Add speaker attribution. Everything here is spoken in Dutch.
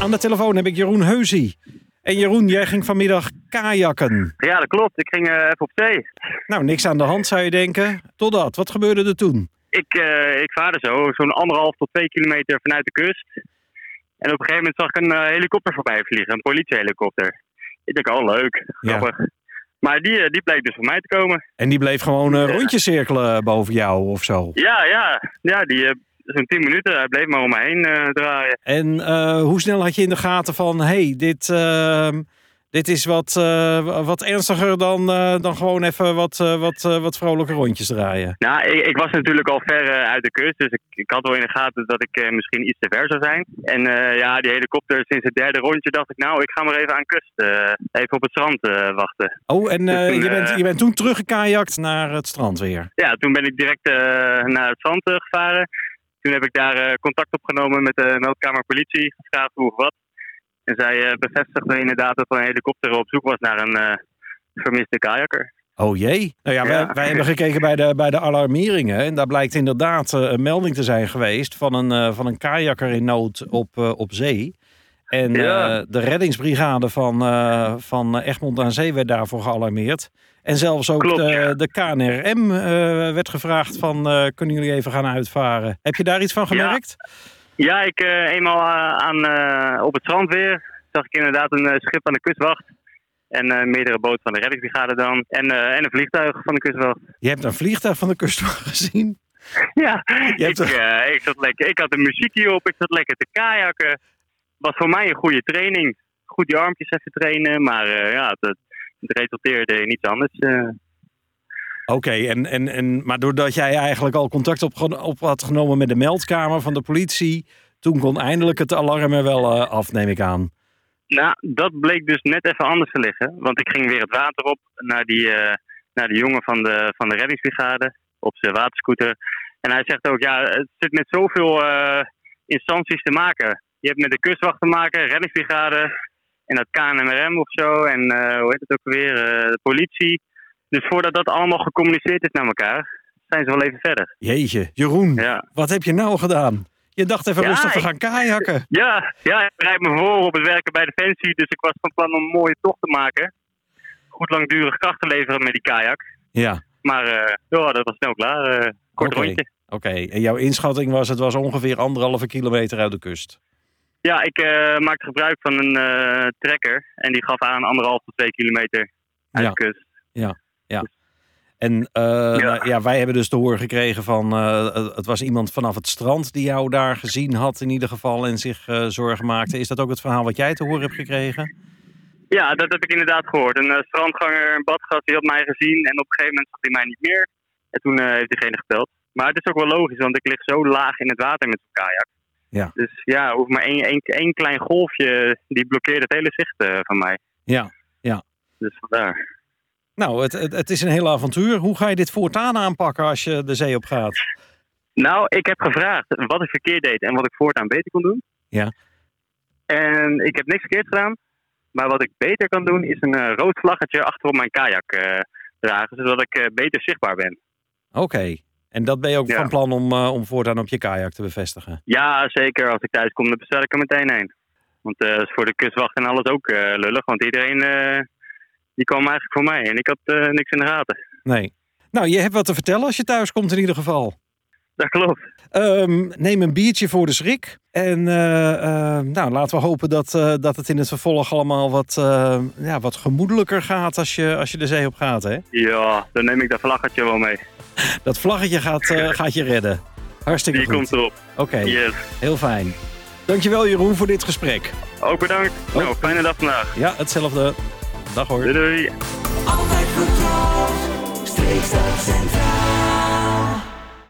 Speaker 1: Aan de telefoon heb ik Jeroen Heusie. En Jeroen, jij ging vanmiddag kajakken.
Speaker 2: Ja, dat klopt. Ik ging eh, even op zee.
Speaker 1: Nou, niks aan de hand zou je denken. Totdat, wat gebeurde er toen?
Speaker 2: Ik, eh, ik vaarde zo, zo'n anderhalf tot twee kilometer vanuit de kust. En op een gegeven moment zag ik een eh, helikopter voorbij vliegen, een politiehelikopter. Ik denk, oh leuk, grappig. Maar die, die bleek dus voor mij te komen.
Speaker 1: En die bleef gewoon rondjes cirkelen boven jou of zo.
Speaker 2: Ja, ja, ja die, zo'n tien minuten, hij bleef maar om me heen eh, draaien.
Speaker 1: En eh, hoe snel had je in de gaten van, hey, dit, ehm, dit is wat, eh, wat ernstiger dan, dan gewoon even wat, wat, wat vrolijke rondjes draaien?
Speaker 2: Nou, ik, ik was natuurlijk al ver uit de kust, dus ik, ik had wel in de gaten dat ik misschien iets te ver zou zijn. En ja, die helikopter sinds het derde rondje dacht ik, nou, ik ga maar even aan kust, even op het strand wachten.
Speaker 1: Oh, en
Speaker 2: Dus toen,
Speaker 1: je, bent, je bent toen teruggekajakt naar het strand weer.
Speaker 2: Ja, toen ben ik direct naar het strand gevaren. Toen heb ik daar eh, contact opgenomen met de meldkamer politie, gevraagd hoe of wat. En zij eh, bevestigde inderdaad dat er een helikopter op zoek was naar een eh, vermiste kajakker.
Speaker 1: Oh jee. Nou ja,
Speaker 2: Ja.
Speaker 1: Wij, hebben gekeken bij de, bij de alarmeringen. En daar blijkt inderdaad een melding te zijn geweest van een, eh, van een kajakker in nood op, op zee. En
Speaker 2: Ja.
Speaker 1: eh, de reddingsbrigade van, eh, van Egmond aan Zee werd daarvoor gealarmeerd. En zelfs ook
Speaker 2: Klopt,
Speaker 1: de,
Speaker 2: ja.
Speaker 1: de KNRM eh, werd gevraagd van eh, kunnen jullie even gaan uitvaren. Heb je daar iets van gemerkt?
Speaker 2: Ja, ik eh, eenmaal aan, op het strand weer zag ik inderdaad een schip aan de kustwacht. En meerdere boten van de reddingsbrigade dan. En, en een vliegtuig van de kustwacht.
Speaker 1: Je hebt een vliegtuig van de kustwacht gezien.
Speaker 2: Ja,
Speaker 1: Je
Speaker 2: ik, ik, zat lekker, ik had de muziekje op, ik zat lekker te kajakken. Was voor mij een goede training. Goed die armpjes even trainen, maar ja, het, het resulteerde in iets anders. eh.
Speaker 1: Oké, en, en, en, maar doordat jij eigenlijk al contact op, op had genomen met de meldkamer van de politie, toen kon eindelijk het alarm er wel eh, af, neem ik aan.
Speaker 2: Nou, dat bleek dus net even anders te liggen. Want ik ging weer het water op naar die, eh, naar die jongen van de, van de reddingsbrigade op zijn waterscooter. En hij zegt ook, ja, het zit met zoveel instanties te maken. Je hebt met de kustwacht te maken, reddingsbrigade en dat KNMRM of zo. En eh, hoe heet het ook weer, eh, de politie. Dus voordat dat allemaal gecommuniceerd is naar elkaar, zijn ze wel even verder.
Speaker 1: Jeetje, Jeroen,
Speaker 2: Ja,
Speaker 1: wat heb je nou gedaan? Je dacht even
Speaker 2: Ja,
Speaker 1: rustig te gaan kajakken.
Speaker 2: ja, ja ik bereid me voor op het werken bij Defensie. Dus ik was van plan om een mooie tocht te maken. Goed langdurig kracht te leveren met die kajak.
Speaker 1: Ja,
Speaker 2: Maar ja, dat was snel klaar. kort rondje.
Speaker 1: oké. En jouw inschatting was, het was ongeveer anderhalve kilometer uit de kust.
Speaker 2: Ja, ik eh, maakte gebruik van een eh, trekker. En die gaf aan anderhalf tot twee kilometer uit
Speaker 1: Ja.
Speaker 2: de kust.
Speaker 1: En eh,
Speaker 2: Ja.
Speaker 1: nou, ja, wij hebben dus te horen gekregen van, het was iemand vanaf het strand die jou daar gezien had in ieder geval en zich eh, zorgen maakte. Is dat ook het verhaal wat jij te horen hebt gekregen?
Speaker 2: Ja, dat heb ik inderdaad gehoord. Een strandganger, een badgast, die had mij gezien. En op een gegeven moment zag hij mij niet meer. En toen heeft diegene gebeld. Maar het is ook wel logisch, want ik lig zo laag in het water met zo'n kajak.
Speaker 1: Ja.
Speaker 2: Dus ja, hoeft maar één, één, één klein golfje, die blokkeert het hele zicht eh, van mij.
Speaker 1: Ja, ja.
Speaker 2: Dus vandaar.
Speaker 1: Nou, het, het, het is een heel avontuur. Hoe ga je dit voortaan aanpakken als je de zee op gaat?
Speaker 2: Nou, ik heb gevraagd wat ik verkeerd deed en wat ik voortaan beter kon doen.
Speaker 1: Ja.
Speaker 2: En ik heb niks verkeerd gedaan. Maar wat ik beter kan doen, is een eh, rood vlaggetje achter op mijn kajak eh, dragen. Zodat ik beter zichtbaar ben.
Speaker 1: Oké. En dat ben je ook
Speaker 2: Ja.
Speaker 1: van plan om, eh, om voortaan op je kajak te bevestigen?
Speaker 2: Ja, zeker. Als ik thuis kom, dan bestel ik er meteen een. Want eh, is voor de kustwacht en alles ook eh, lullig. Want iedereen die kwam eigenlijk voor mij. En ik had niks in de gaten.
Speaker 1: Nee. Nou, je hebt wat te vertellen als je thuis komt in ieder geval.
Speaker 2: Dat klopt.
Speaker 1: Ehm, neem een biertje voor de schrik. En nou, laten we hopen dat, dat het in het vervolg allemaal wat, ja, wat gemoedelijker gaat als je, als je de zee op gaat. Hè?
Speaker 2: Ja, dan neem ik dat vlaggetje wel mee.
Speaker 1: Dat vlaggetje gaat, eh, gaat je redden. Hartstikke
Speaker 2: Die
Speaker 1: goed.
Speaker 2: komt erop.
Speaker 1: Oké,
Speaker 2: Yes.
Speaker 1: heel fijn. Dankjewel Jeroen voor dit gesprek.
Speaker 2: Ook bedankt. Nou, fijne dag vandaag.
Speaker 1: Ja, hetzelfde. Dag hoor.
Speaker 2: Doei doei.
Speaker 3: Altijd Streekstad Centraal.